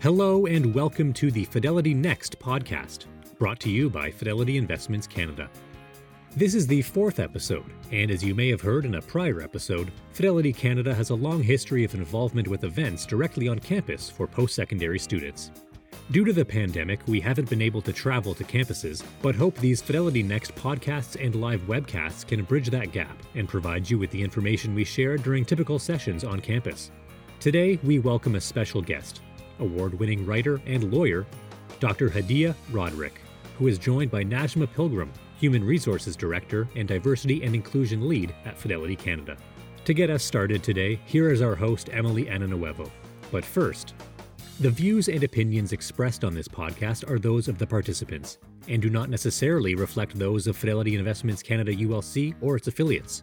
Hello, and welcome to the Fidelity Next podcast, brought to you by Fidelity Investments Canada. This is the fourth episode, and as you may have heard in a prior episode, Fidelity Canada has a long history of involvement with events directly on campus for post secondary students. Due to the pandemic, we haven't been able to travel to campuses, but hope these Fidelity Next podcasts and live webcasts can bridge that gap and provide you with the information we share during typical sessions on campus. Today, we welcome a special guest, award winning writer and lawyer, Dr. Hadiya Roderique, who is joined by Najma Pilgrim, Human Resources Director and Diversity and Inclusion Lead at Fidelity Canada. To get us started today, here is our host, Emily Ananuevo. But first, the views and opinions expressed on this podcast are those of the participants and do not necessarily reflect those of Fidelity Investments Canada ULC or its affiliates.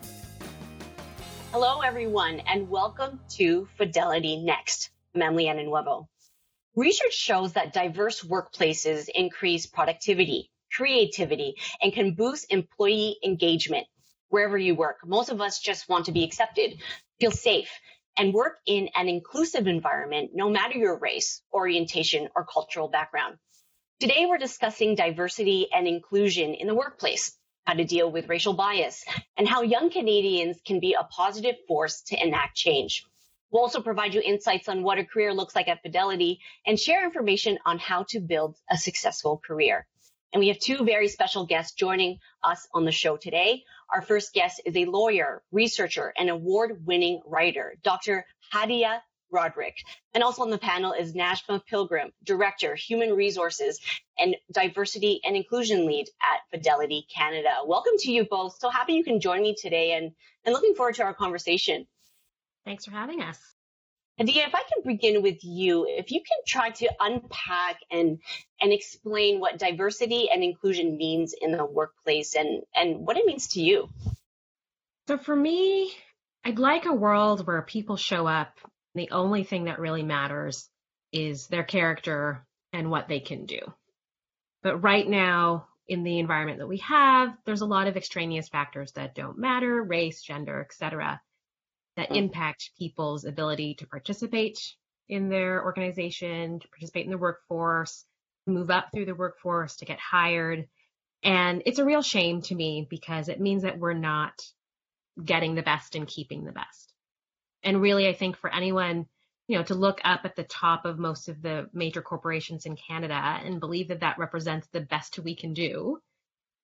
Hello, everyone, and welcome to Fidelity Next. I'm Emily Ananuevo. Research shows that diverse workplaces increase productivity, creativity, and can boost employee engagement wherever you work. Most of us just want to be accepted, feel safe, and work in an inclusive environment, no matter your race, orientation, or cultural background. Today, we're discussing diversity and inclusion in the workplace, how to deal with racial bias, and how young Canadians can be a positive force to enact change. We'll also provide you insights on what a career looks like at Fidelity and share information on how to build a successful career. And we have two very special guests joining us on the show today. Our first guest is a lawyer, researcher, and award winning writer, Dr. Hadiya Roderique. And also on the panel is Najma Pilgrim, Director, Human Resources and Diversity and Inclusion Lead at Fidelity Canada. Welcome to you both. So happy you can join me today and, and looking forward to our conversation. Thanks for having us. Hadiya, if I can begin with you, if you can try to unpack and and explain what diversity and inclusion means in the workplace and and what it means to you. So for me, I'd like a world where people show up. The only thing that really matters is their character and what they can do. But right now, in the environment that we have, there's a lot of extraneous factors that don't matter, race, gender, etc that impact people's ability to participate in their organization, to participate in the workforce, move up through the workforce, to get hired. And it's a real shame to me because it means that we're not getting the best and keeping the best. And really, I think for anyone, you know, to look up at the top of most of the major corporations in Canada and believe that that represents the best we can do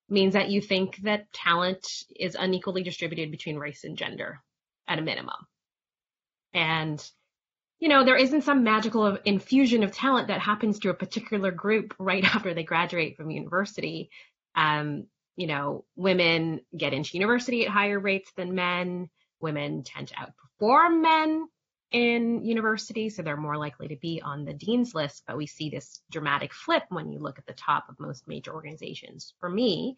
means that you think that talent is unequally distributed between race and gender at a minimum. And, you know, there isn't some magical infusion of talent that happens to a particular group right after they graduate from university. Um, you know, women get into university at higher rates than men. Women tend to outperform men in university, so they're more likely to be on the dean's list. But we see this dramatic flip when you look at the top of most major organizations. For me,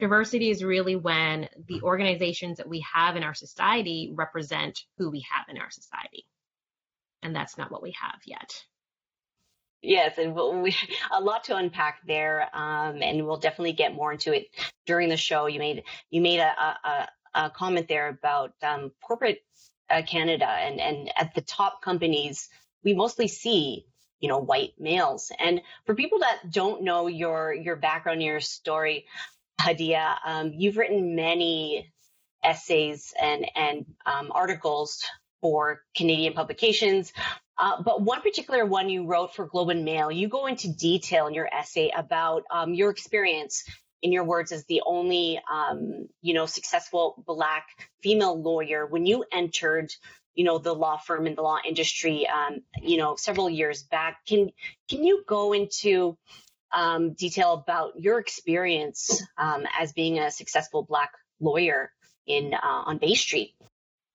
Diversity is really when the organizations that we have in our society represent who we have in our society. And that's not what we have yet. Yes, and we a lot to unpack there, um, and we'll definitely get more into it during the show. You made you made a, a, a comment there about um, corporate uh, Canada, and and at the top companies, we mostly see you know white males. And for people that don't know your your background, your story, Hadiya, um, you've written many essays and, and um, articles for Canadian publications. Uh, but one particular one you wrote for Globe and Mail, you go into detail in your essay about um, your experience, in your words, as the only, um, you know, successful Black female lawyer when you entered, you know, the law firm and the law industry, um, you know, several years back. Can can you go into um, detail about your experience um, as being a successful Black lawyer in uh, on Bay Street.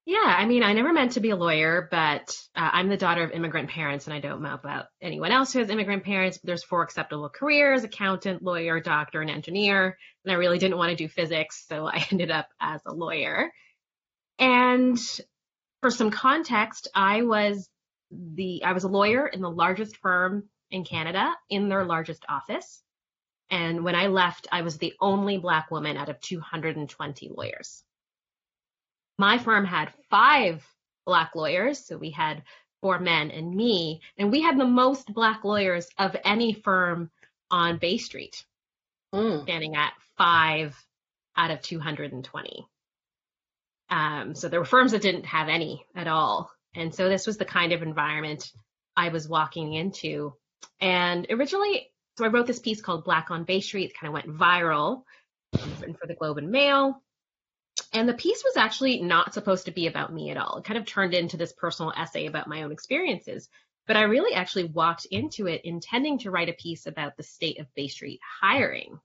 Yeah, I mean, I never meant to be a lawyer, but uh, I'm the daughter of immigrant parents, and I don't know about anyone else who has immigrant parents. There's four acceptable careers: accountant, lawyer, doctor, and engineer. And I really didn't want to do physics, so I ended up as a lawyer. And for some context, I was the I was a lawyer in the largest firm in Canada in their largest office. And when I left, I was the only black woman out of 220 lawyers my firm had five black lawyers. So we had four men and me, and we had the most black lawyers of any firm on Bay Street, mm. standing at five out of 220. Um, so there were firms that didn't have any at all. And so this was the kind of environment I was walking into. And originally, so I wrote this piece called Black on Bay Street, it kind of went viral, written for the Globe and Mail. And the piece was actually not supposed to be about me at all. It kind of turned into this personal essay about my own experiences. But I really actually walked into it intending to write a piece about the state of Bay Street hiring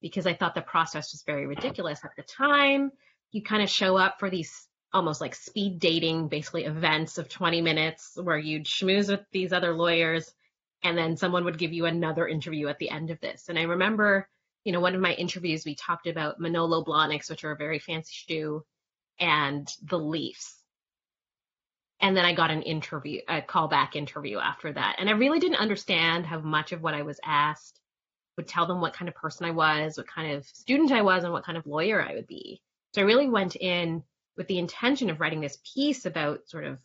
because I thought the process was very ridiculous at the time. You kind of show up for these almost like speed dating, basically events of 20 minutes where you'd schmooze with these other lawyers and then someone would give you another interview at the end of this. And I remember you know, one of my interviews, we talked about Manolo Blahniks, which are a very fancy shoe, and the Leafs. And then I got an interview, a callback interview after that. And I really didn't understand how much of what I was asked would tell them what kind of person I was, what kind of student I was, and what kind of lawyer I would be. So I really went in with the intention of writing this piece about sort of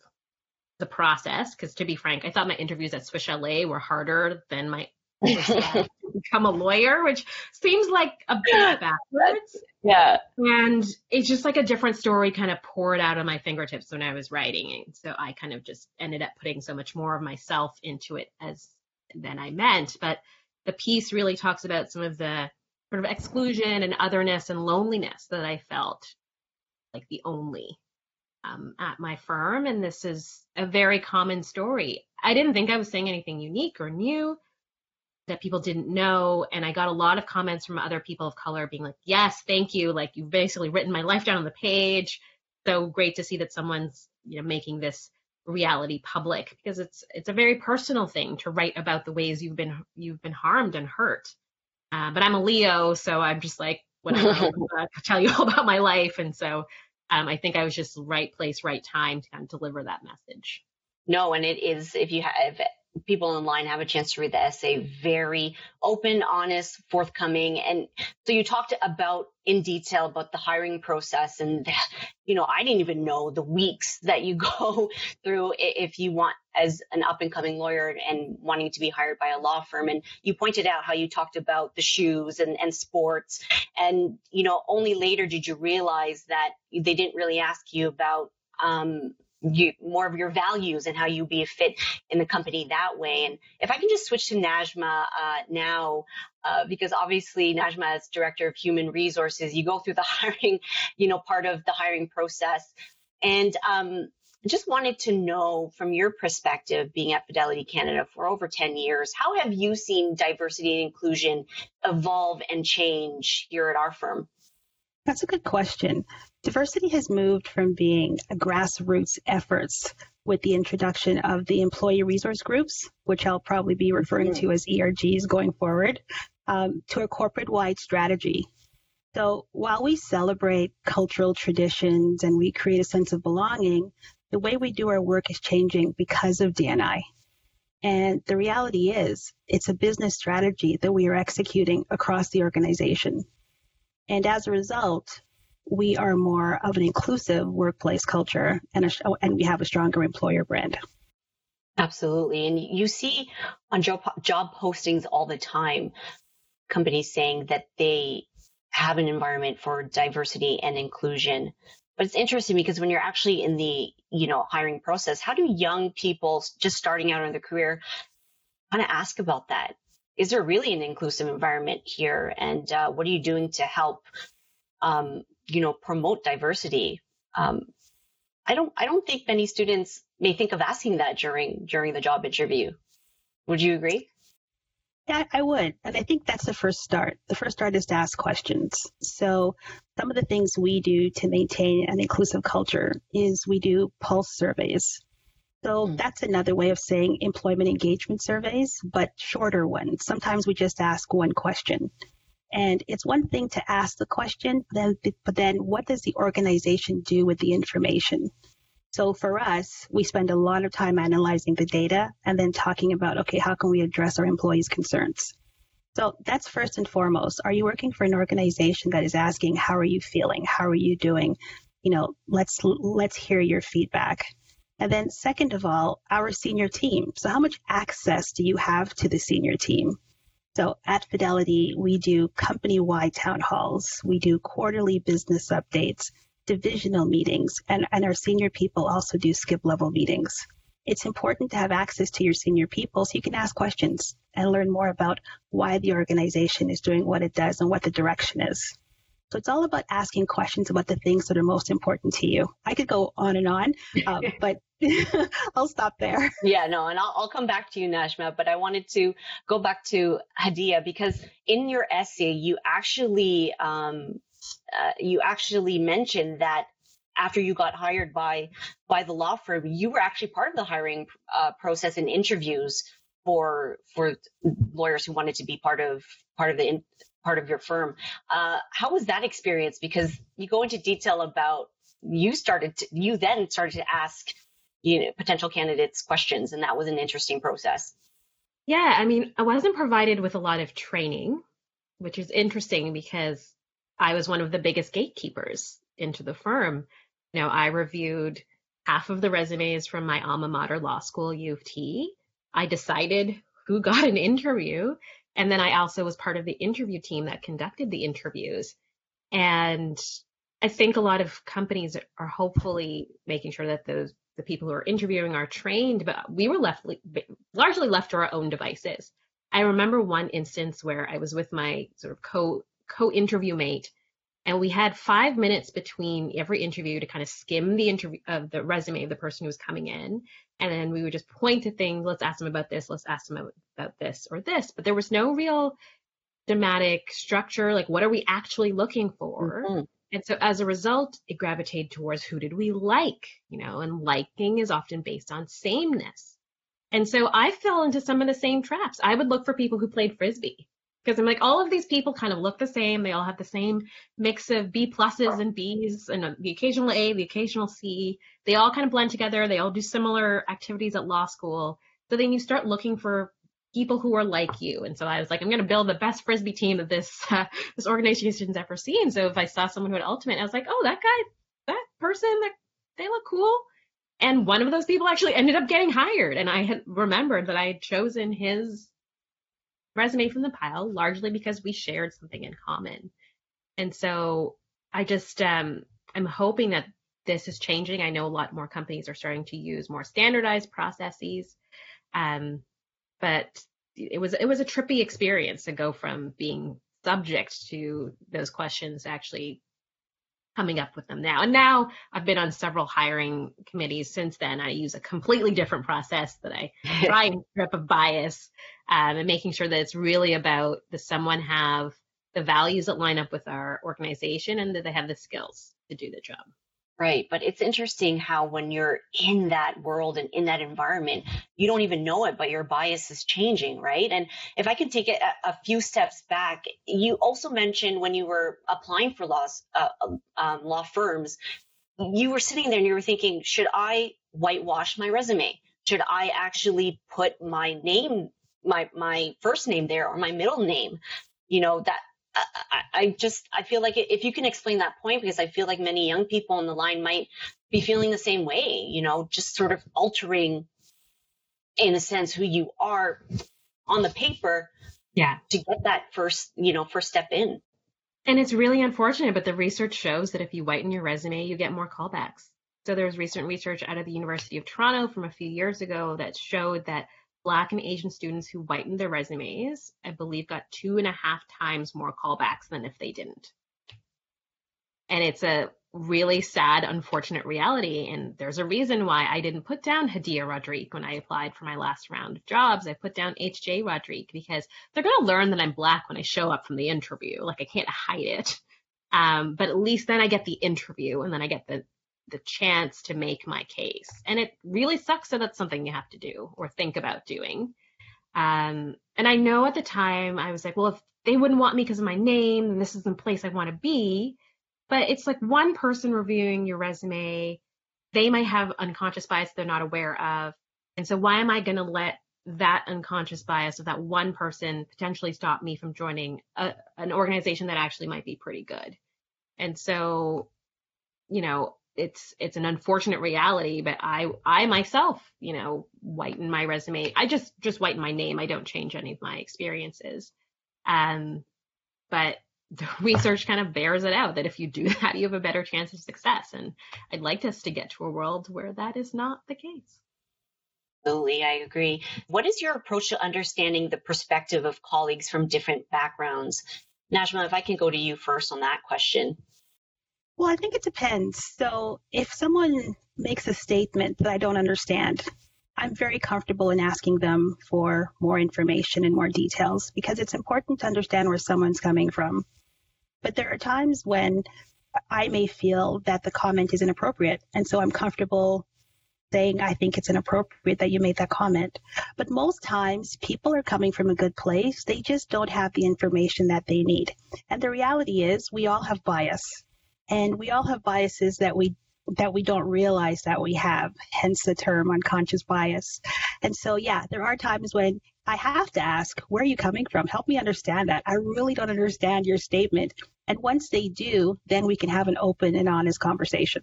the process. Because to be frank, I thought my interviews at Swiss Chalet were harder than my become a lawyer, which seems like a bit backwards. Yeah. And it's just like a different story kind of poured out of my fingertips when I was writing. And so I kind of just ended up putting so much more of myself into it as than I meant. But the piece really talks about some of the sort of exclusion and otherness and loneliness that I felt like the only um, at my firm. And this is a very common story. I didn't think I was saying anything unique or new that people didn't know. And I got a lot of comments from other people of color being like, yes, thank you. Like you've basically written my life down on the page. So great to see that someone's, you know, making this reality public because it's it's a very personal thing to write about the ways you've been you've been harmed and hurt. Uh, but I'm a Leo, so I'm just like whatever. I tell you all about my life, and so um, I think I was just right place, right time to kind of deliver that message. No, and it is if you have people online have a chance to read the essay. Very open honest forthcoming. And so you talked about in detail about the hiring process and you know i didn't even know the weeks that you go through if you want as an up and coming lawyer and wanting to be hired by a law firm. And you pointed out how you talked about the shoes and, and sports. And you know only later did you realize that they didn't really ask you about um, you, more of your values and how you be a fit in the company that way. And if I can just switch to Najma uh, now, uh, because obviously Najma as director of human resources, you go through the hiring, you know, part of the hiring process. And um, just wanted to know from your perspective, being at Fidelity Canada for over 10 years, how have you seen diversity and inclusion evolve and change here at our firm? That's a good question. Diversity has moved from being a grassroots efforts with the introduction of the employee resource groups, which I'll probably be referring to as ERGs going forward, um, to a corporate wide strategy. So while we celebrate cultural traditions and we create a sense of belonging, the way we do our work is changing because of DNI. And the reality is, it's a business strategy that we are executing across the organization. And as a result, we are more of an inclusive workplace culture and, a, oh, and we have a stronger employer brand. Absolutely. And you see on job, job postings all the time, companies saying that they have an environment for diversity and inclusion. But it's interesting because when you're actually in the, you know, hiring process, how do young people just starting out in their career kind of ask about that? Is there really an inclusive environment here? And uh, what are you doing to help, um, you know, promote diversity? Um, I don't, I don't think many students may think of asking that during during the job interview. Would you agree? Yeah, I would. And I think that's the first start. The first start is to ask questions. So, some of the things we do to maintain an inclusive culture is we do pulse surveys. So, mm. that's another way of saying employment engagement surveys, but shorter ones. Sometimes we just ask one question. And it's one thing to ask the question, then, but then what does the organization do with the information? So for us, we spend a lot of time analyzing the data and then talking about, okay, how can we address our employees' concerns? So that's first and foremost. Are you working for an organization that is asking, how are you feeling? How are you doing? You know, let's let's hear your feedback. And then second of all, our senior team. So how much access do you have to the senior team? So at Fidelity, we do company-wide town halls. We do quarterly business updates divisional meetings, and, and our senior people also do skip level meetings. It's important to have access to your senior people so you can ask questions and learn more about why the organization is doing what it does and what the direction is. So it's all about asking questions about the things that are most important to you. I could go on and on, uh, but I'll stop there. Yeah, no, and I'll, I'll come back to you, Najma, but I wanted to go back to Hadiya because in your essay, you actually um, uh, you actually mentioned that after you got hired by by the law firm, you were actually part of the hiring uh, process and interviews for for lawyers who wanted to be part of part of the in, part of your firm. Uh, how was that experience? Because you go into detail about you started to, you then started to ask you know potential candidates questions, and that was an interesting process. Yeah, I mean, I wasn't provided with a lot of training, which is interesting because I was one of the biggest gatekeepers into the firm. You know, I reviewed half of the resumes from my alma mater law school, U of T. I decided who got an interview. And then I also was part of the interview team that conducted the interviews. And I think a lot of companies are hopefully making sure that those the people who are interviewing are trained, but we were left largely left to our own devices. I remember one instance where I was with my sort of co co-interview mate and we had five minutes between every interview to kind of skim the interview of the resume of the person who was coming in and then we would just point to things let's ask them about this let's ask them about this or this. But there was no real thematic structure like what are we actually looking for? Mm-hmm. and so as a result it gravitated towards who did we like you know and liking is often based on sameness. And so i fell into some of the same traps. I would look for people who played frisbee because I'm like, all of these people kind of look the same. They all have the same mix of B pluses and Bs and the occasional A, the occasional C. They all kind of blend together. They all do similar activities at law school. So then you start looking for people who are like you. And so I was like, I'm going to build the best frisbee team that this uh, this organization's ever seen. So if I saw someone who had ultimate, I was like, oh, that guy, that person, that they look cool. And one of those people actually ended up getting hired. And I had remembered that I had chosen his resume from the pile, largely because we shared something in common. And so I just, um, I'm hoping that this is changing. I know a lot more companies are starting to use more standardized processes. Um, but it was, it was a trippy experience to go from being subject to those questions actually coming up with them now. And now I've been on several hiring committees since then. I use a completely different process that I try and strip of bias um, and making sure that it's really about does someone have the values that line up with our organization and that they have the skills to do the job. Right. But it's interesting how when you're in that world and in that environment, you don't even know it, but your bias is changing, right? And if I can take it a, a few steps back, you also mentioned when you were applying for laws, uh, um, law firms, you were sitting there and you were thinking, should I whitewash my resume? Should I actually put my name, my, my first name there or my middle name? You know, that I, I just I feel like if you can explain that point because I feel like many young people on the line might be feeling the same way, you know, just sort of altering in a sense who you are on the paper yeah. to get that first you know first step in. And it's really unfortunate but the research shows that if you whiten your resume you get more callbacks. So there was recent research out of the university of toronto from a few years ago that showed that Black and Asian students who whitened their resumes, I believe, got two and a half times more callbacks than if they didn't. And it's a really sad, unfortunate reality. And there's a reason why I didn't put down Hadiya Roderique when I applied for my last round of jobs. I put down HJ Roderique because they're going to learn that I'm black when I show up from the interview. Like I can't hide it. Um, but at least then I get the interview and then I get the, the chance to make my case. And it really sucks that that's something you have to do or think about doing. Um, and I know at the time I was like, well, if they wouldn't want me because of my name, and this is the place I want to be. But it's like one person reviewing your resume, they might have unconscious bias they're not aware of. And so why am I going to let that unconscious bias of that one person potentially stop me from joining a, an organization that actually might be pretty good? And so, you know, it's it's an unfortunate reality, but I I myself, you know, whiten my resume. I just just whiten my name. I don't change any of my experiences. Um, but the research kind of bears it out that if you do that, you have a better chance of success. And I'd like us to get to a world where that is not the case. Absolutely, I agree. What is your approach to understanding the perspective of colleagues from different backgrounds? Najma, if I can go to you first on that question. Well, I think it depends. So if someone makes a statement that I don't understand, I'm very comfortable in asking them for more information and more details because it's important to understand where someone's coming from. But there are times when I may feel that the comment is inappropriate. And so I'm comfortable saying, I think it's inappropriate that you made that comment. But most times, people are coming from a good place. They just don't have the information that they need. And the reality is, we all have bias. And we all have biases that we that we don't realize that we have, hence the term unconscious bias. And so, yeah, there are times when I have to ask, where are you coming from? Help me understand that. I really don't understand your statement. And once they do, then we can have an open and honest conversation.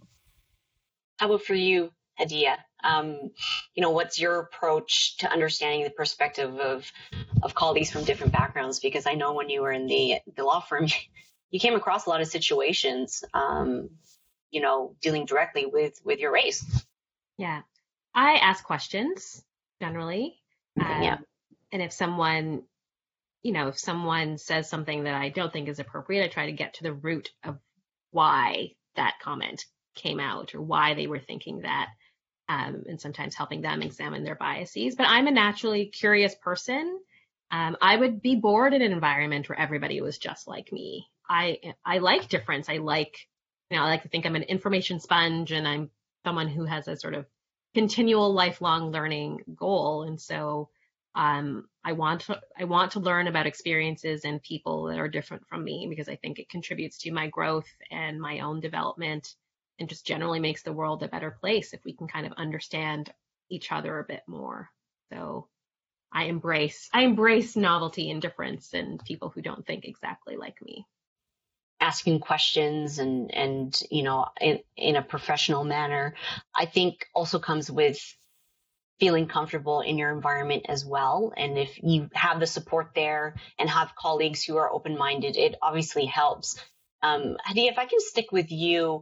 How about for you, Hadiya? Um, you know, what's your approach to understanding the perspective of of colleagues from different backgrounds? Because I know when you were in the the law firm, you came across a lot of situations, um, you know, dealing directly with with your race. Yeah, I ask questions generally. Um, yeah. And if someone, you know, if someone says something that I don't think is appropriate, I try to get to the root of why that comment came out or why they were thinking that. Um, and sometimes helping them examine their biases. But I'm a naturally curious person. Um, I would be bored in an environment where everybody was just like me. I I like difference. I like you know I like to think I'm an information sponge and I'm someone who has a sort of continual lifelong learning goal. And so um, I want to I want to learn about experiences and people that are different from me because I think it contributes to my growth and my own development and just generally makes the world a better place if we can kind of understand each other a bit more. So I embrace I embrace novelty and difference and people who don't think exactly like me asking questions and and you know in, in a professional manner i think also comes with feeling comfortable in your environment as well. And if you have the support there and have colleagues who are open-minded it obviously helps. Um, Hadi, if i can stick with you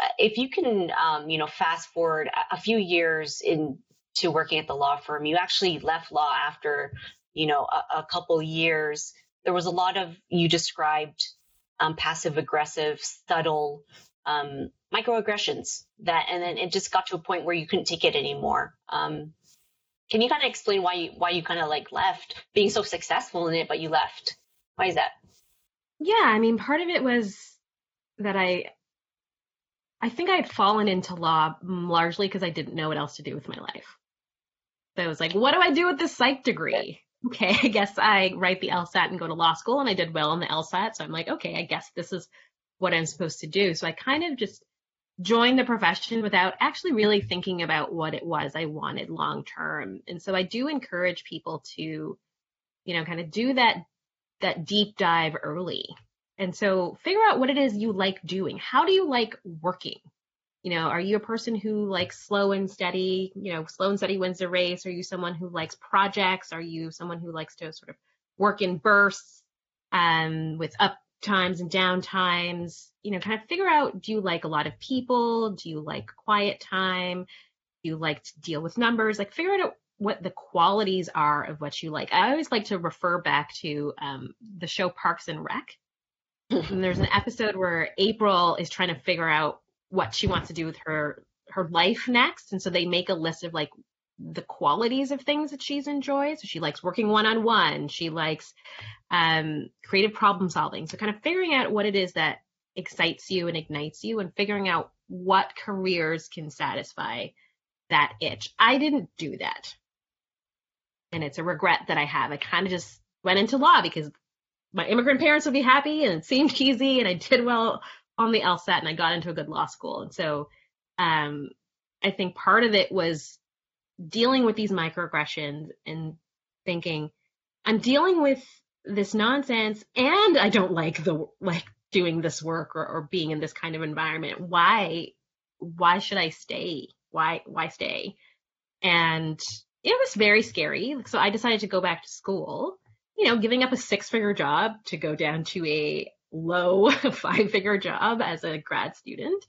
uh, if you can um, you know fast forward a few years into working at the law firm you actually left law after you know a, a couple years. There was a lot of you described um, passive aggressive, subtle um, microaggressions that, and then it just got to a point where you couldn't take it anymore. Um, can you kind of explain why you why you kind of like left, being so successful in it, but you left? Why is that? Yeah, I mean, part of it was that I I think I had fallen into law largely because I didn't know what else to do with my life. So I was like, what do I do with this psych degree? Okay, I guess I write the LSAT and go to law school, and I did well on the LSAT. So I'm like, okay, I guess this is what I'm supposed to do. So I kind of just joined the profession without actually really thinking about what it was I wanted long term. And so I do encourage people to, you know, kind of do that that deep dive early. And so figure out what it is you like doing. How do you like working? You know, are you a person who likes slow and steady? You know, slow and steady wins the race. Are you someone who likes projects? Are you someone who likes to sort of work in bursts um, with up times and down times? You know, kind of figure out do you like a lot of people? Do you like quiet time? Do you like to deal with numbers? Like figure out what the qualities are of what you like. I always like to refer back to um, the show Parks and Rec and there's an episode where April is trying to figure out what she wants to do with her her life next, and so they make a list of like the qualities of things that she's enjoyed. So she likes working one on one. She likes um, creative problem solving. So kind of figuring out what it is that excites you and ignites you, and figuring out what careers can satisfy that itch. I didn't do that, and it's a regret that I have. I kind of just went into law because my immigrant parents would be happy, and it seemed easy, and I did well on the LSAT, and I got into a good law school, and so. Um, I think part of it was dealing with these microaggressions and thinking, I'm dealing with this nonsense and I don't like the like doing this work or, or being in this kind of environment. Why why should I stay? Why why stay? And it was very scary. So I decided to go back to school, you know, giving up a six figure job to go down to a low five figure job as a grad student.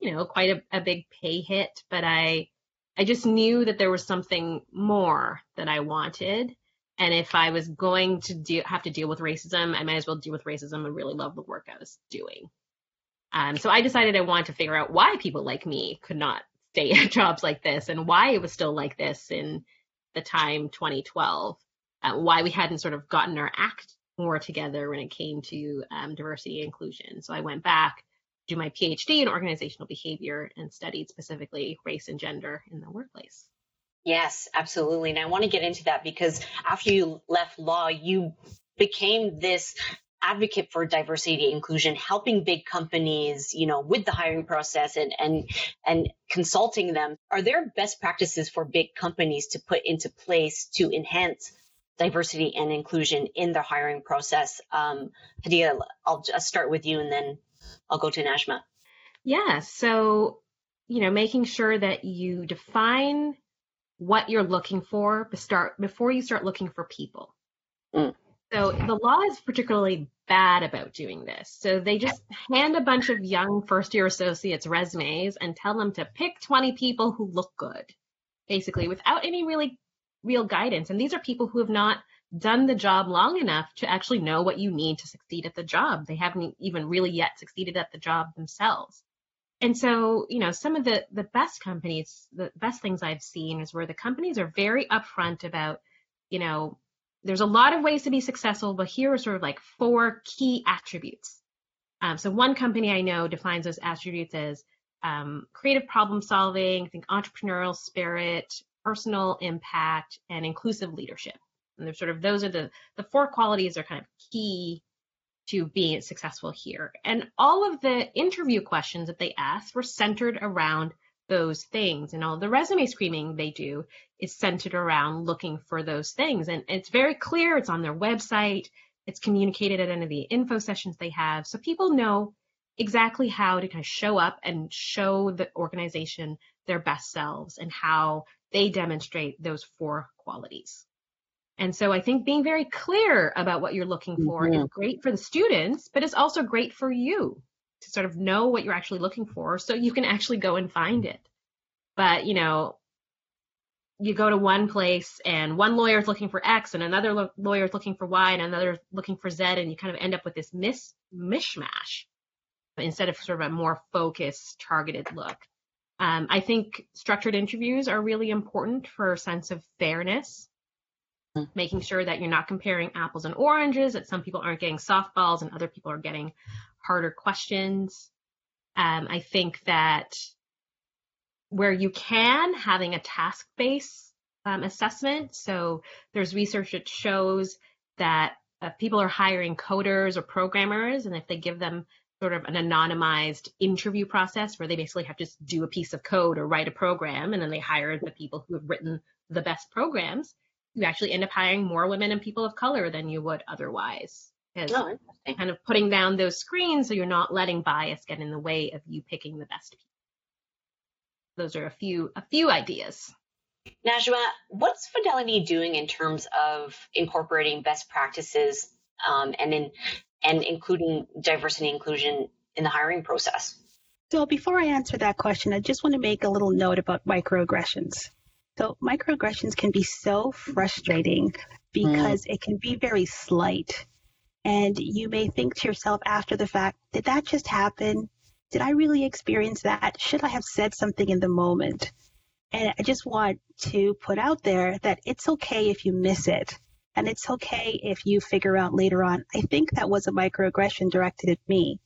You know, quite a, a big pay hit, but I I just knew that there was something more that I wanted. And if I was going to do, have to deal with racism, I might as well deal with racism and really love the work I was doing. Um, so I decided I wanted to figure out why people like me could not stay at jobs like this and why it was still like this in the time 2012, uh, why we hadn't sort of gotten our act more together when it came to um, diversity and inclusion. So I went back do my PhD in organizational behavior and studied specifically race and gender in the workplace. Yes, absolutely. And I want to get into that because after you left law, you became this advocate for diversity inclusion, helping big companies, you know, with the hiring process and and and consulting them. Are there best practices for big companies to put into place to enhance diversity and inclusion in their hiring process? Um, Hadiya, I'll just start with you and then I'll go to Najma. Yeah. So, you know, making sure that you define what you're looking for start before you start looking for people. Mm. So the law is particularly bad about doing this. So they just hand a bunch of young first year associates resumes and tell them to pick 20 people who look good, basically, without any really real guidance. And these are people who have not done the job long enough to actually know what you need to succeed at the job. They haven't even really yet succeeded at the job themselves. And so, you know, some of the the best companies, the best things I've seen is where the companies are very upfront about, you know, there's a lot of ways to be successful, but here are sort of like four key attributes. Um, so one company I know defines those attributes as um, creative problem solving, I think entrepreneurial spirit, personal impact, and inclusive leadership. And they're sort of those are the the four qualities are kind of key to being successful here. And all of the interview questions that they asked were centered around those things. And all the resume screening they do is centered around looking for those things. And it's very clear, it's on their website, it's communicated at any of the info sessions they have. So people know exactly how to kind of show up and show the organization their best selves and how they demonstrate those four qualities. And so I think being very clear about what you're looking for mm-hmm. is great for the students, but it's also great for you to sort of know what you're actually looking for so you can actually go and find it. But, you know, you go to one place and one lawyer is looking for X and another lo- lawyer is looking for Y and another looking for Z, and you kind of end up with this mis- mishmash instead of sort of a more focused, targeted look. Um, I think structured interviews are really important for a sense of fairness making sure that you're not comparing apples and oranges, that some people aren't getting softballs and other people are getting harder questions. Um, I think that where you can, having a task based um, assessment. So there's research that shows that uh, people are hiring coders or programmers, and if they give them sort of an anonymized interview process where they basically have to just do a piece of code or write a program, and then they hire the people who have written the best programs, you actually end up hiring more women and people of color than you would otherwise. Because oh, kind of putting down those screens so you're not letting bias get in the way of you picking the best people. Those are a few a few ideas. Najma, what's Fidelity doing in terms of incorporating best practices um, and in and including diversity and inclusion in the hiring process? So before I answer that question, I just want to make a little note about microaggressions. So microaggressions can be so frustrating because mm. it can be very slight. And you may think to yourself after the fact, did that just happen? Did I really experience that? Should I have said something in the moment? And I just want to put out there that it's okay if you miss it. And it's okay if you figure out later on, I think that was a microaggression directed at me.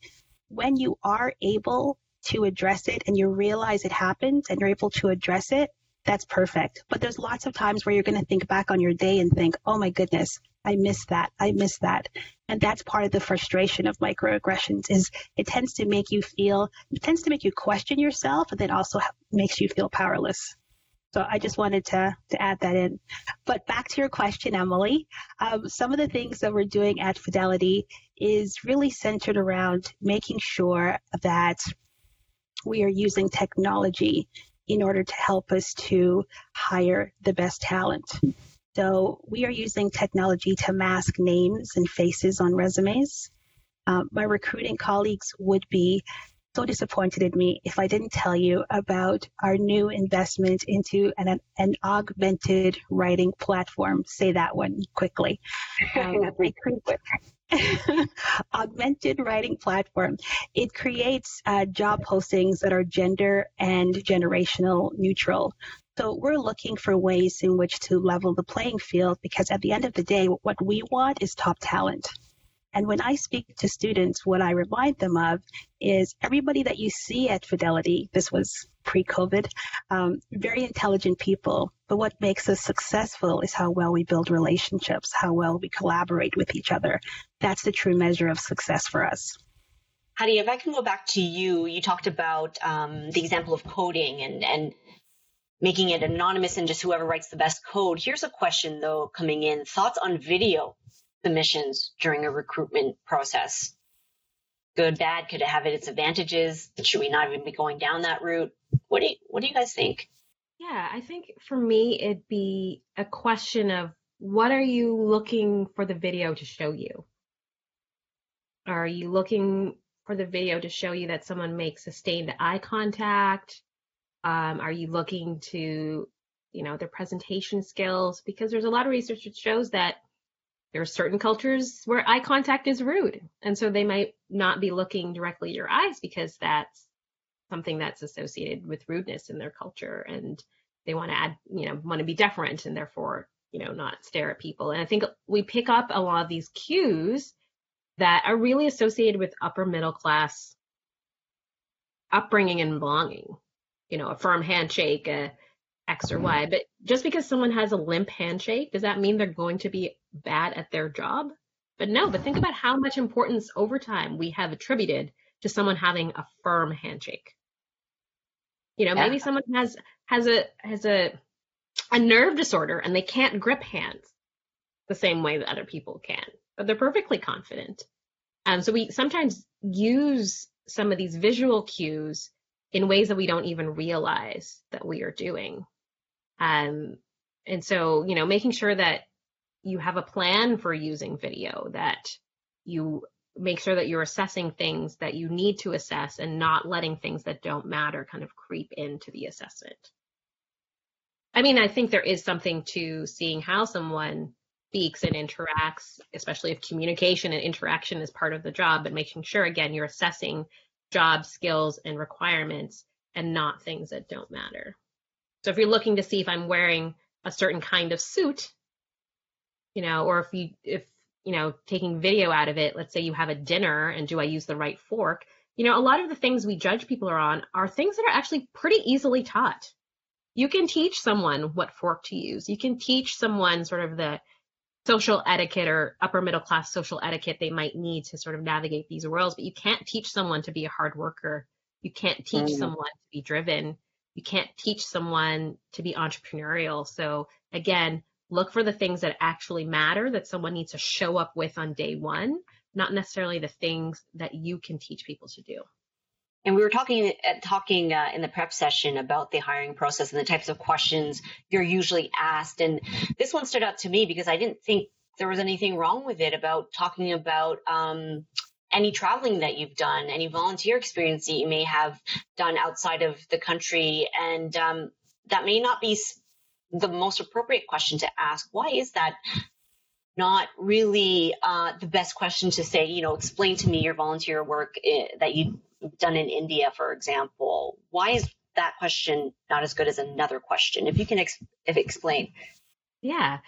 When you are able to address it and you realize it happened and you're able to address it, that's perfect. But there's lots of times where you're going to think back on your day and think, oh my goodness, I missed that. I missed that. And that's part of the frustration of microaggressions is it tends to make you feel, it tends to make you question yourself and then also makes you feel powerless. So I just wanted to, to add that in. But back to your question, Emily, um, some of the things that we're doing at Fidelity is really centered around making sure that we are using technology in order to help us to hire the best talent. So we are using technology to mask names and faces on resumes. Um, my recruiting colleagues would be so disappointed in me if I didn't tell you about our new investment into an, an augmented writing platform. Say that one quickly. Um, augmented writing platform. It creates uh, job postings that are gender and generational neutral. So we're looking for ways in which to level the playing field because at the end of the day, what we want is top talent. And when I speak to students, what I remind them of is everybody that you see at Fidelity, this was pre COVID, um, very intelligent people. But what makes us successful is how well we build relationships, how well we collaborate with each other. That's the true measure of success for us. Hadi, if I can go back to you, you talked about um, the example of coding and, and making it anonymous and just whoever writes the best code. Here's a question, though, coming in thoughts on video submissions during a recruitment process? Good, bad? Could it have its advantages? Should we not even be going down that route? What do you, what do you guys think? Yeah, I think for me it'd be a question of what are you looking for the video to show you? Are you looking for the video to show you that someone makes sustained eye contact? Um, are you looking to, you know, their presentation skills? Because there's a lot of research that shows that there are certain cultures where eye contact is rude. And so they might not be looking directly at your eyes because that's something that's associated with rudeness in their culture. And they want to add, you know, want to be deferent and therefore, you know, not stare at people. And I think we pick up a lot of these cues that are really associated with upper middle class upbringing and belonging. You know, a firm handshake, a X or Y. But just because someone has a limp handshake, does that mean they're going to be bad at their job? But no, but think about how much importance over time we have attributed to someone having a firm handshake. You know, yeah. maybe someone has has a has a a nerve disorder and they can't grip hands the same way that other people can, but they're perfectly confident. Um, so we sometimes use some of these visual cues in ways that we don't even realize that we are doing. Um, and so, you know, making sure that you have a plan for using video, that you make sure that you're assessing things that you need to assess and not letting things that don't matter kind of creep into the assessment. I mean, I think there is something to seeing how someone speaks and interacts, especially if communication and interaction is part of the job, but making sure, again, you're assessing job skills and requirements and not things that don't matter. So if you're looking to see if I'm wearing a certain kind of suit, you know, or if you if you know taking video out of it, let's say you have a dinner and do I use the right fork? You know, a lot of the things we judge people are on are things that are actually pretty easily taught. You can teach someone what fork to use. You can teach someone sort of the social etiquette or upper middle class social etiquette they might need to sort of navigate these worlds, but you can't teach someone to be a hard worker. You can't teach mm. someone to be driven you can't teach someone to be entrepreneurial. So again, look for the things that actually matter that someone needs to show up with on day one, not necessarily the things that you can teach people to do. And we were talking uh, talking uh, in the prep session about the hiring process and the types of questions you're usually asked. And this one stood out to me because I didn't think there was anything wrong with it about talking about um, any traveling that you've done, any volunteer experience that you may have done outside of the country. And um, that may not be the most appropriate question to ask. Why is that? not really uh, the best question to say, you know, explain to me your volunteer work eh, that you've done in India, for example. Why is that question not as good as another question? If you can ex- if explain. Yeah.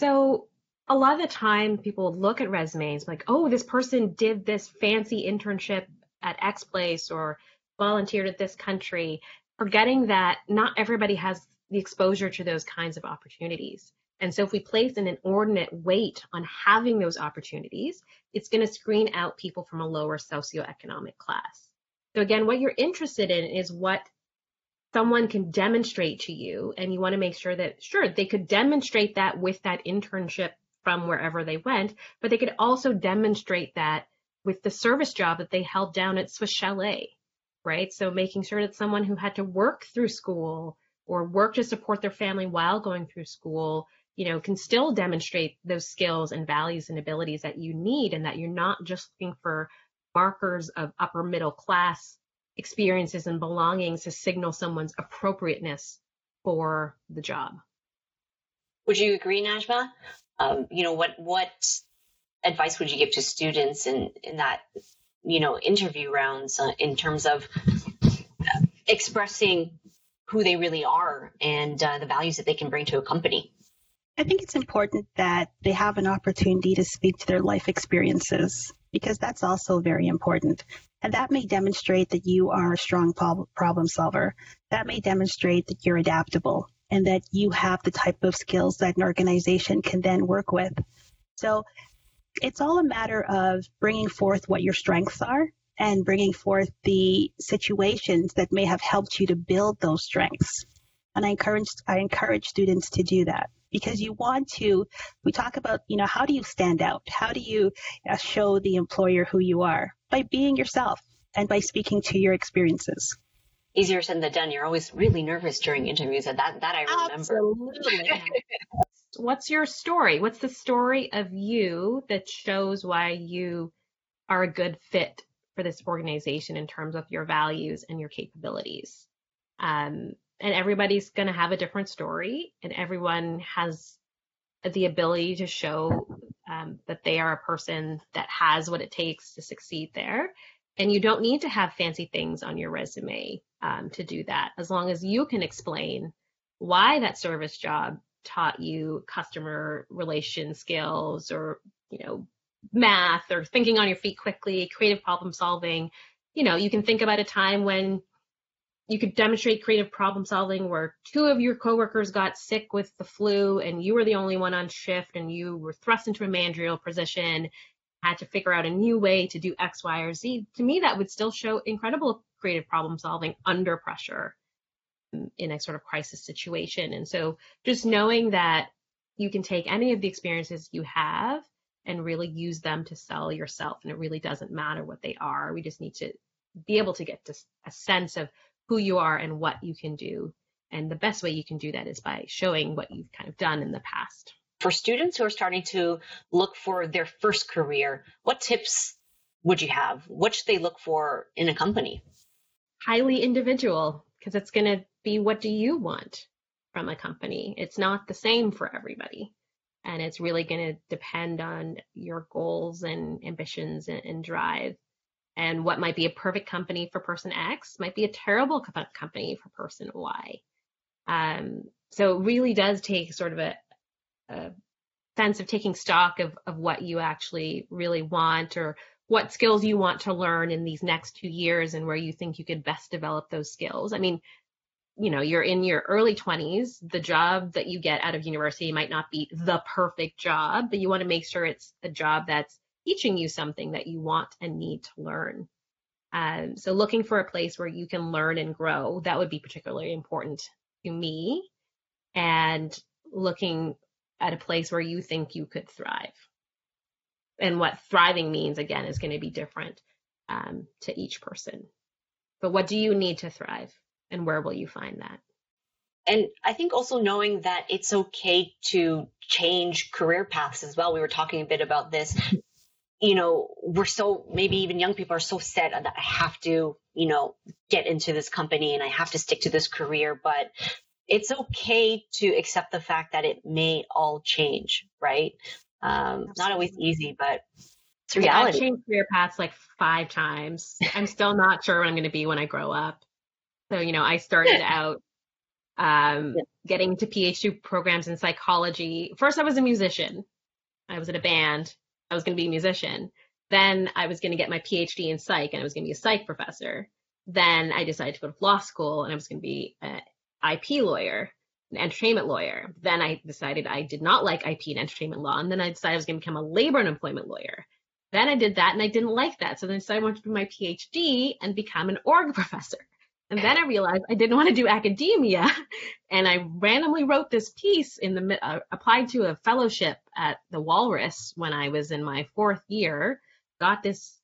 So a lot of the time people look at resumes like, oh, this person did this fancy internship at X place or volunteered at this country, forgetting that not everybody has the exposure to those kinds of opportunities. And so if we place an inordinate weight on having those opportunities, it's going to screen out people from a lower socioeconomic class. So again, what you're interested in is what someone can demonstrate to you and you want to make sure that sure they could demonstrate that with that internship from wherever they went but they could also demonstrate that with the service job that they held down at Swiss Chalet right so making sure that someone who had to work through school or work to support their family while going through school you know can still demonstrate those skills and values and abilities that you need and that you're not just looking for markers of upper middle class experiences and belongings to signal someone's appropriateness for the job. Would you agree, Najma? Um, you know, what what advice would you give to students in in that you know interview rounds uh, in terms of expressing who they really are and uh, the values that they can bring to a company? I think it's important that they have an opportunity to speak to their life experiences because that's also very important. And that may demonstrate that you are a strong problem solver. That may demonstrate that you're adaptable and that you have the type of skills that an organization can then work with. So it's all a matter of bringing forth what your strengths are and bringing forth the situations that may have helped you to build those strengths. And I encourage, I encourage students to do that because you want to, we talk about, you know, how do you stand out? How do you uh, show the employer who you are? By being yourself and by speaking to your experiences. Easier said than done. You're always really nervous during interviews, and that that I remember. Absolutely. What's your story? What's the story of you that shows why you are a good fit for this organization in terms of your values and your capabilities? Um, and everybody's going to have a different story and everyone has the ability to show um, that they are a person that has what it takes to succeed there and you don't need to have fancy things on your resume um, to do that as long as you can explain why that service job taught you customer relation skills or you know math or thinking on your feet quickly creative problem solving. You know you can think about a time when you could demonstrate creative problem solving where two of your coworkers got sick with the flu and you were the only one on shift and you were thrust into a managerial position had to figure out a new way to do x y or z. To me that would still show incredible creative problem solving under pressure in a sort of crisis situation. And so just knowing that you can take any of the experiences you have and really use them to sell yourself and it really doesn't matter what they are we just need to be able to get to a sense of who you are and what you can do. And the best way you can do that is by showing what you've kind of done in the past. For students who are starting to look for their first career, what tips would you have? What should they look for in a company? Highly individual, because it's going to be what do you want from a company? It's not the same for everybody. And it's really going to depend on your goals and ambitions and, and drive and what might be a perfect company for person X might be a terrible company for person Y. Um, so it really does take sort of a, a sense of taking stock of, of what you actually really want or what skills you want to learn in these next two years and where you think you could best develop those skills. I mean, you know, you're in your early 20s, the job that you get out of university might not be the perfect job, but you want to make sure it's a job that's teaching you something that you want and need to learn. Um, so looking for a place where you can learn and grow, that would be particularly important to me. And looking at a place where you think you could thrive. And what thriving means, again, is going to be different um, to each person. But what do you need to thrive? And where will you find that? And I think also knowing that it's okay to change career paths as well. We were talking a bit about this you know, we're so maybe even young people are so set that I have to, you know, get into this company and I have to stick to this career. But it's okay to accept the fact that it may all change, right? Um, not always easy, but it's reality. I've changed career paths like five times. I'm still not sure what I'm going to be when I grow up. So, you know, I started out um, yeah. getting to PhD programs in psychology. First, I was a musician. I was in a band. I was going to be a musician. Then I was going to get my PhD in psych and I was going to be a psych professor. Then I decided to go to law school and I was going to be an IP lawyer, an entertainment lawyer. Then I decided I did not like IP and entertainment law. And then I decided I was going to become a labor and employment lawyer. Then I did that and I didn't like that. So then I decided I wanted to do my PhD and become an org professor. And then I realized I didn't want to do academia. And I randomly wrote this piece in the, uh, applied to a fellowship at the Walrus when I was in my fourth year, got this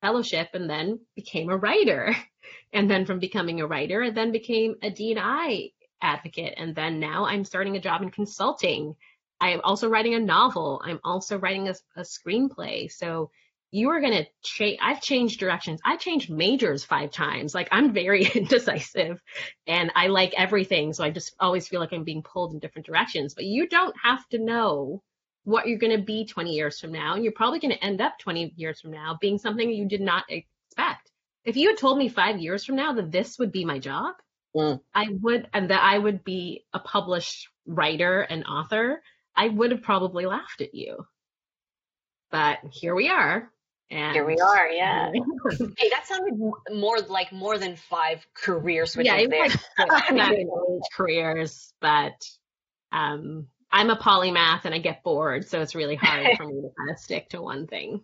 fellowship and then became a writer. And then from becoming a writer, I then became a D&I advocate. And then now I'm starting a job in consulting. I am also writing a novel. I'm also writing a, a screenplay. So you are going to change. I've changed directions. I changed majors five times. Like I'm very indecisive and I like everything. So I just always feel like I'm being pulled in different directions. But you don't have to know what you're going to be 20 years from now. And you're probably going to end up 20 years from now being something you did not expect. If you had told me five years from now that this would be my job, mm. I would, and that I would be a published writer and author, I would have probably laughed at you. But here we are. And here we are, yeah. hey, that sounded more like more than five career switches yeah, there. Like careers, but um, I'm a polymath and I get bored, so it's really hard for me to kind of stick to one thing.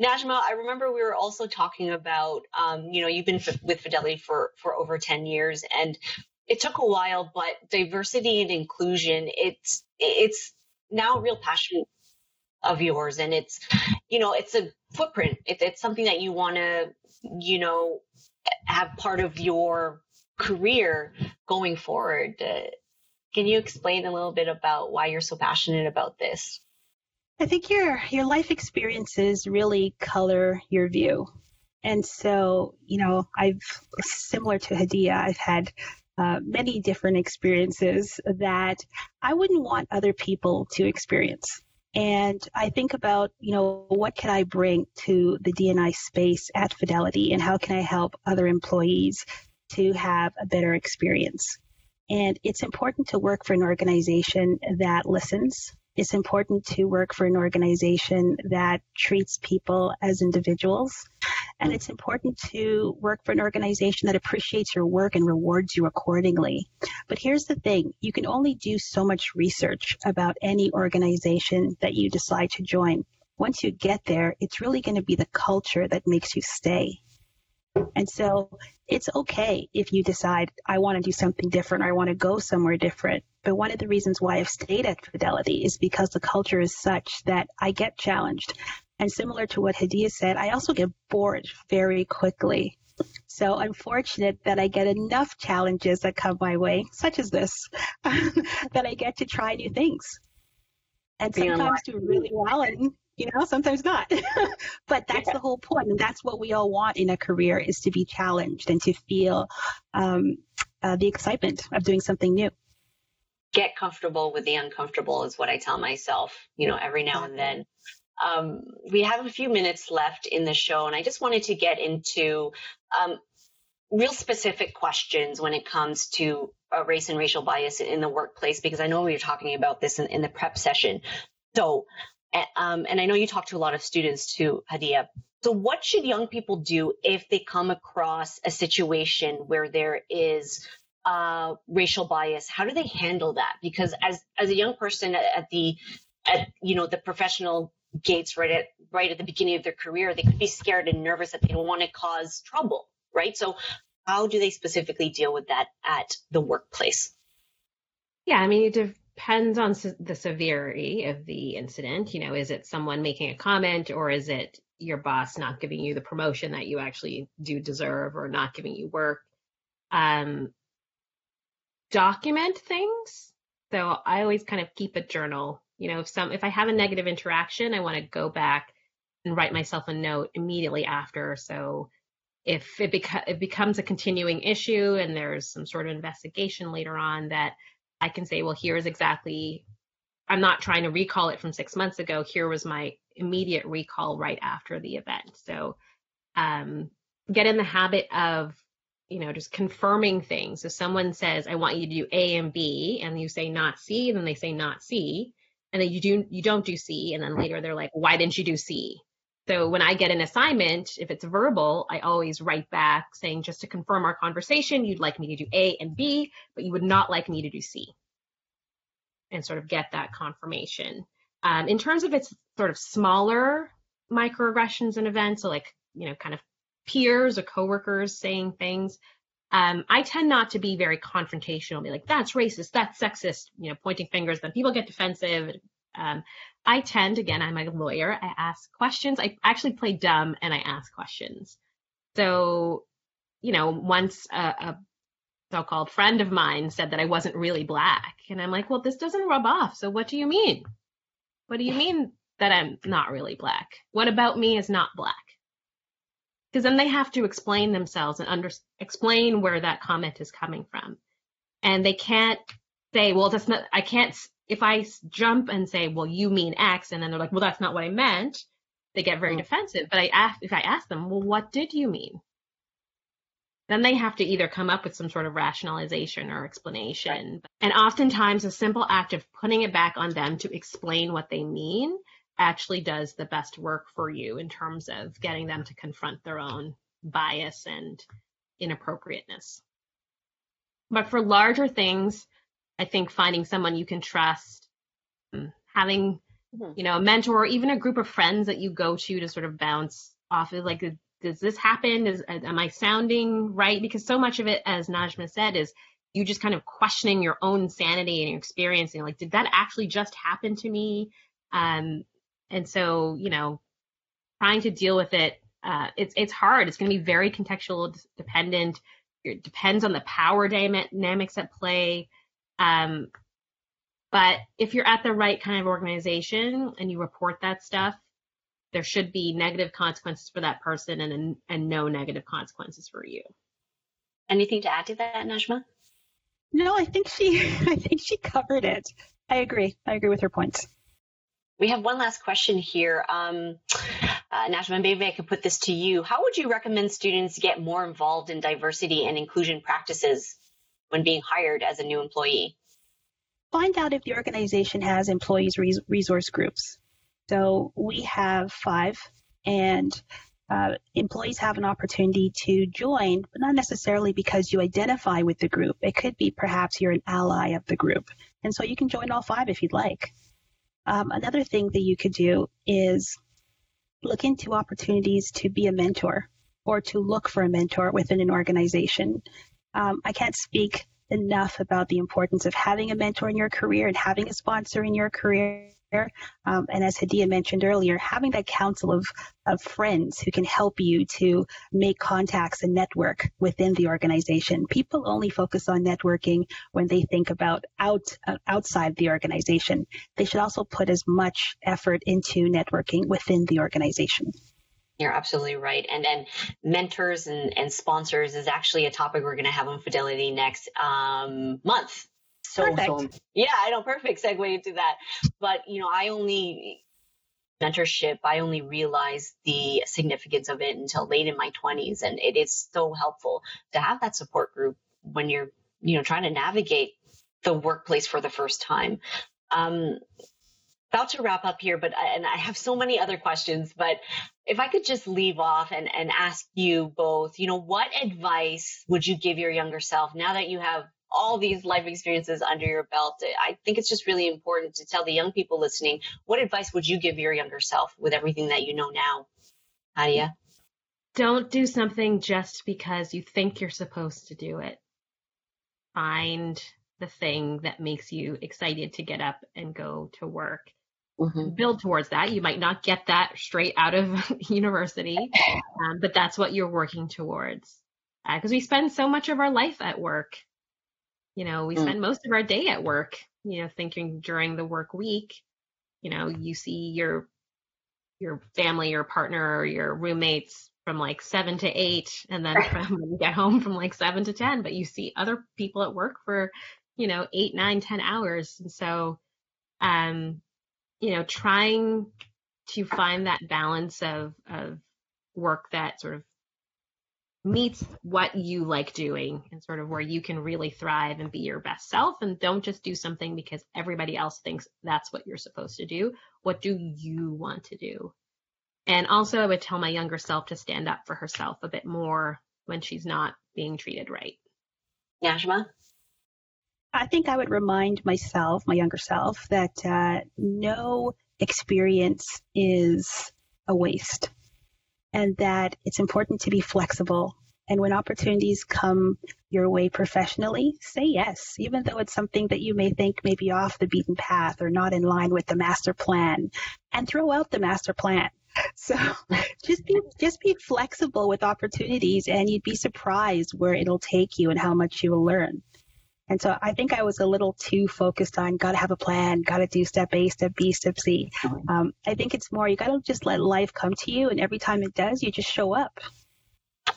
Najma, I remember we were also talking about, um, you know, you've been f- with Fidelity for for over ten years, and it took a while, but diversity and inclusion, it's it's now a real passion of yours. And it's you know it's a footprint. It, it's something that you want to you know have part of your career going forward. Uh, can you explain a little bit about why you're so passionate about this? I think your your life experiences really color your view. And so you know i've similar to Hadiya i've had uh, many different experiences that I wouldn't want other people to experience. And I think about, you know, what can I bring to the D&I space at Fidelity and how can I help other employees to have a better experience? And it's important to work for an organization that listens. It's important to work for an organization that treats people as individuals and it's important to work for an organization that appreciates your work and rewards you accordingly. But here's the thing you can only do so much research about any organization that you decide to join. Once you get there, it's really going to be the culture that makes you stay. And so it's okay if you decide, I want to do something different or I want to go somewhere different. But one of the reasons why I've stayed at Fidelity is because the culture is such that I get challenged. And similar to what Hadiya said, I also get bored very quickly. So I'm fortunate that I get enough challenges that come my way, such as this, that I get to try new things. And sometimes do really well and you know, sometimes not. but that's yeah. the whole point. point, and that's what we all want in a career is to be challenged and to feel um, uh, the excitement of doing something new. Get comfortable with the uncomfortable is what I tell myself, you know, every now and then. Um, we have a few minutes left in the show, and I just wanted to get into um, real specific questions when it comes to uh, race and racial bias in the workplace, because I know we were talking about this in, in the prep session. So, um, and I know you talk to a lot of students too, Hadiya. So, what should young people do if they come across a situation where there is uh, racial bias? How do they handle that? Because as as a young person at, at the at you know the professional gates right at right at the beginning of their career, they could be scared and nervous that they don't want to cause trouble, right? So how do they specifically deal with that at the workplace? Yeah, I mean, it depends on the severity of the incident. You know, is it someone making a comment or is it your boss not giving you the promotion that you actually do deserve or not giving you work? Um, document things. So I always kind of keep a journal you know, if some if I have a negative interaction, I want to go back and write myself a note immediately after. So if it, it becomes a continuing issue and there's some sort of investigation later on that I can say, well, here's exactly I'm not trying to recall it from six months ago. Here was my immediate recall right after the event. So um, get in the habit of you know just confirming things. If someone says, "I want you to do A and B," and you say not C, then they say not C, and then you do you don't do C, and then later they're like, "Why didn't you do C?" So when I get an assignment, if it's verbal, I always write back saying, just to confirm our conversation, you'd like me to do A and B, but you would not like me to do C. And sort of get that confirmation. Um, in terms of its sort of smaller microaggressions and events, so like, you know, kind of peers or coworkers saying things, um, I tend not to be very confrontational, be like, that's racist, that's sexist, you know, pointing fingers, then people get defensive. Um, I tend, again, I'm a lawyer, I ask questions. I actually play dumb and I ask questions. So, you know, once a, a so called friend of mine said that I wasn't really black. And I'm like, well, this doesn't rub off. So what do you mean? What do you mean that I'm not really black? What about me is not black? Because then they have to explain themselves and under, explain where that comment is coming from. And they can't say, well, that's not, I can't if I jump and say, well, you mean X, and then they're like, well, that's not what I meant, they get very mm. defensive. But I ask, if I ask them, well, what did you mean? Then they have to either come up with some sort of rationalization or explanation. Right. And oftentimes, a simple act of putting it back on them to explain what they mean actually does the best work for you in terms of getting them to confront their own bias and inappropriateness. But for larger things, I think finding someone you can trust, um, having mm-hmm. you know a mentor, or even a group of friends that you go to to sort of bounce off of like does this happen? Is am I sounding right? Because so much of it, as Najma said, is you just kind of questioning your own sanity and your experience and like, did that actually just happen to me? Um, and so, you know, trying to deal with it, uh, it's it's hard. It's going to be very contextual dependent. It depends on the power dynamics at play. Um, but if you're at the right kind of organization and you report that stuff, there should be negative consequences for that person and and no negative consequences for you. Anything to add to that, Najma? No, I think she I think she covered it. I agree. I agree with her points. We have one last question here. Um, uh, maybe I could put this to you. How would you recommend students get more involved in diversity and inclusion practices when being hired as a new employee? Find out if the organization has employees resource groups. So we have five, and uh, employees have an opportunity to join, but not necessarily because you identify with the group. It could be perhaps you're an ally of the group. And so you can join all five if you'd like. Um, another thing that you could do is look into opportunities to be a mentor or to look for a mentor within an organization. Um, I can't speak enough about the importance of having a mentor in your career and having a sponsor in your career. Um, and as Hadiya mentioned earlier, having that council of, of friends who can help you to make contacts and network within the organization. People only focus on networking when they think about out uh, outside the organization. They should also put as much effort into networking within the organization. You're absolutely right. And then mentors and, and sponsors is actually a topic we're going to have on Fidelity next um, month. So, so, yeah, I know, perfect segue into that. But, you know, I only mentorship, I only realized the significance of it until late in my 20s. And it is so helpful to have that support group when you're, you know, trying to navigate the workplace for the first time. Um, about to wrap up here, but and I have so many other questions, but if I could just leave off and, and ask you both, you know, what advice would you give your younger self now that you have all these life experiences under your belt? I think it's just really important to tell the young people listening, what advice would you give your younger self with everything that you know now? Hadiya? Don't do something just because you think you're supposed to do it. Find the thing that makes you excited to get up and go to work mm-hmm. build towards that. You might not get that straight out of university, um, but that's what you're working towards. Because uh, we spend so much of our life at work. You know, we mm. spend most of our day at work, you know, thinking during the work week, you know, you see your your family, your partner, or your roommates from like seven to eight, and then from when you get home from like seven to ten, but you see other people at work for, you know, eight, nine, ten hours. And so um, you know, trying to find that balance of of work that sort of meets what you like doing and sort of where you can really thrive and be your best self and don't just do something because everybody else thinks that's what you're supposed to do. What do you want to do? And also I would tell my younger self to stand up for herself a bit more when she's not being treated right. Najma? I think I would remind myself, my younger self, that uh, no experience is a waste and that it's important to be flexible. And when opportunities come your way professionally, say yes, even though it's something that you may think may be off the beaten path or not in line with the master plan, and throw out the master plan. So just be just be flexible with opportunities and you'd be surprised where it'll take you and how much you will learn. And so I think I was a little too focused on got to have a plan, got to do step A, step B, step C. Um, I think it's more you got to just let life come to you, and every time it does, you just show up.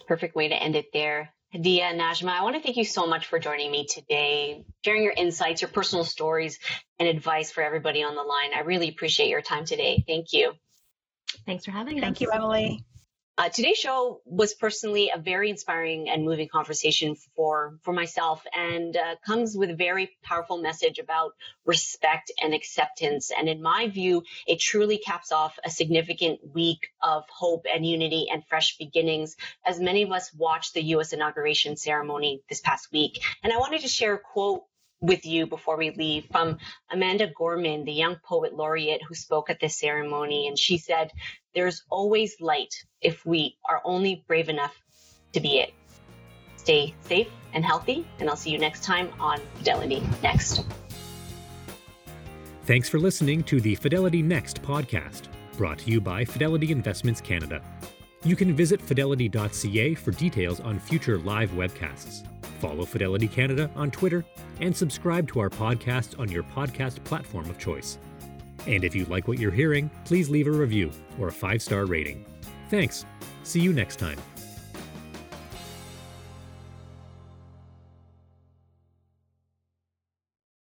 Perfect way to end it there. Hadiya, Najma, I want to thank you so much for joining me today, sharing your insights, your personal stories, and advice for everybody on the line. I really appreciate your time today. Thank you. Thanks for having us. Thank you, Emily. Uh, today's show was personally a very inspiring and moving conversation for for myself, and uh, comes with a very powerful message about respect and acceptance. And in my view, it truly caps off a significant week of hope and unity and fresh beginnings. As many of us watched the U.S. inauguration ceremony this past week, and I wanted to share a quote with you before we leave from Amanda Gorman, the young poet laureate who spoke at this ceremony. And she said, There's always light if we are only brave enough to be it. Stay safe and healthy, and I'll see you next time on Fidelity Next. Thanks for listening to the Fidelity Next podcast, brought to you by Fidelity Investments Canada. You can visit fidelity.ca for details on future live webcasts. Follow Fidelity Canada on Twitter and subscribe to our podcast on your podcast platform of choice. And if you like what you're hearing, please leave a review or a five star rating. Thanks. See you next time.